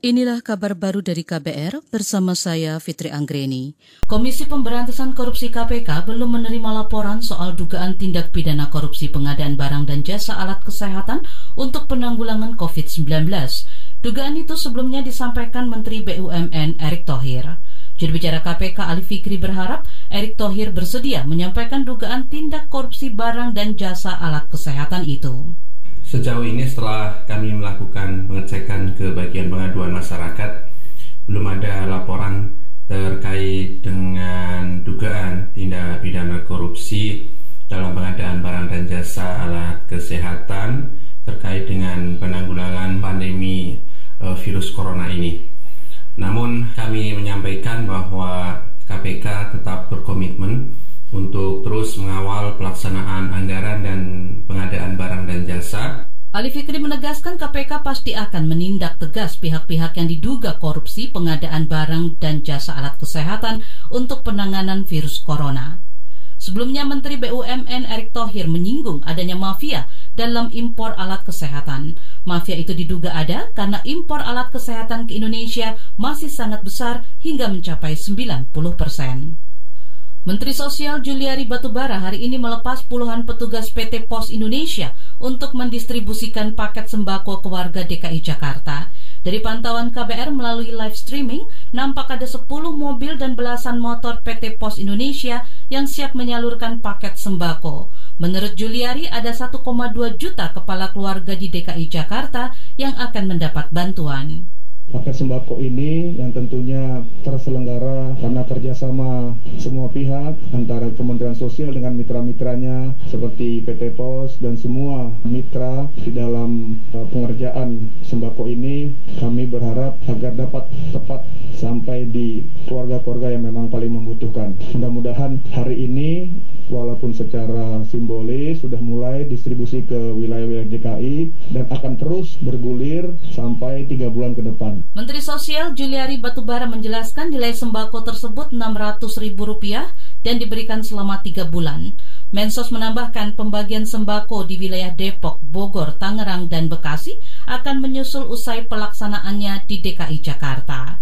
Inilah kabar baru dari KBR bersama saya Fitri Anggreni. Komisi Pemberantasan Korupsi KPK belum menerima laporan soal dugaan tindak pidana korupsi pengadaan barang dan jasa alat kesehatan untuk penanggulangan COVID-19. Dugaan itu sebelumnya disampaikan Menteri BUMN Erick Thohir. Jurubicara KPK Ali Fikri berharap Erick Thohir bersedia menyampaikan dugaan tindak korupsi barang dan jasa alat kesehatan itu. Sejauh ini setelah kami melakukan pengecekan ke bagian pengaduan masyarakat, belum ada laporan terkait dengan dugaan tindak pidana korupsi dalam pengadaan barang dan jasa alat kesehatan terkait dengan penanggulangan pandemi uh, virus corona ini. Namun kami menyampaikan bahwa KPK tetap berkomitmen untuk terus mengawal pelaksanaan anggaran dan pengadaan barang dan jasa. Ali Fikri menegaskan KPK pasti akan menindak tegas pihak-pihak yang diduga korupsi pengadaan barang dan jasa alat kesehatan untuk penanganan virus corona. Sebelumnya Menteri BUMN Erick Thohir menyinggung adanya mafia dalam impor alat kesehatan. Mafia itu diduga ada karena impor alat kesehatan ke Indonesia masih sangat besar hingga mencapai 90 persen. Menteri Sosial Juliari Batubara hari ini melepas puluhan petugas PT Pos Indonesia untuk mendistribusikan paket sembako ke warga DKI Jakarta. Dari pantauan KBR melalui live streaming, nampak ada 10 mobil dan belasan motor PT Pos Indonesia yang siap menyalurkan paket sembako. Menurut Juliari, ada 1,2 juta kepala keluarga di DKI Jakarta yang akan mendapat bantuan. Paket sembako ini yang tentunya terselenggara karena kerjasama semua pihak antara Kementerian Sosial dengan mitra-mitranya seperti PT POS dan semua mitra di dalam uh, pengerjaan sembako ini kami berharap agar dapat tepat sampai di keluarga-keluarga yang memang paling membutuhkan. Mudah-mudahan hari ini walaupun secara simbolis sudah mulai distribusi ke wilayah-wilayah DKI dan akan terus bergulir sampai tiga bulan ke depan. Menteri Sosial Juliari Batubara menjelaskan nilai sembako tersebut Rp600.000 dan diberikan selama tiga bulan. Mensos menambahkan pembagian sembako di wilayah Depok, Bogor, Tangerang, dan Bekasi akan menyusul usai pelaksanaannya di DKI Jakarta.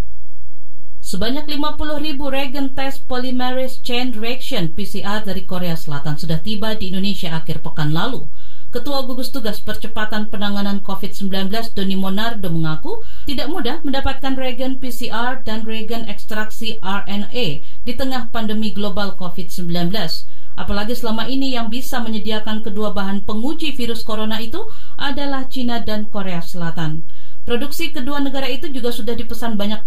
Sebanyak 50 ribu tes polymerase chain reaction PCR dari Korea Selatan sudah tiba di Indonesia akhir pekan lalu. Ketua Gugus Tugas Percepatan Penanganan COVID-19 Doni Monardo mengaku tidak mudah mendapatkan reagen PCR dan reagen ekstraksi RNA di tengah pandemi global COVID-19. Apalagi selama ini yang bisa menyediakan kedua bahan penguji virus corona itu adalah China dan Korea Selatan. Produksi kedua negara itu juga sudah dipesan banyak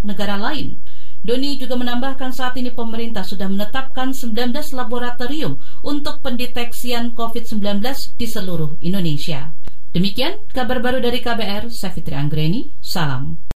negara lain. Doni juga menambahkan saat ini pemerintah sudah menetapkan 19 laboratorium untuk pendeteksian COVID-19 di seluruh Indonesia. Demikian kabar baru dari KBR, saya Fitri Anggreni, salam.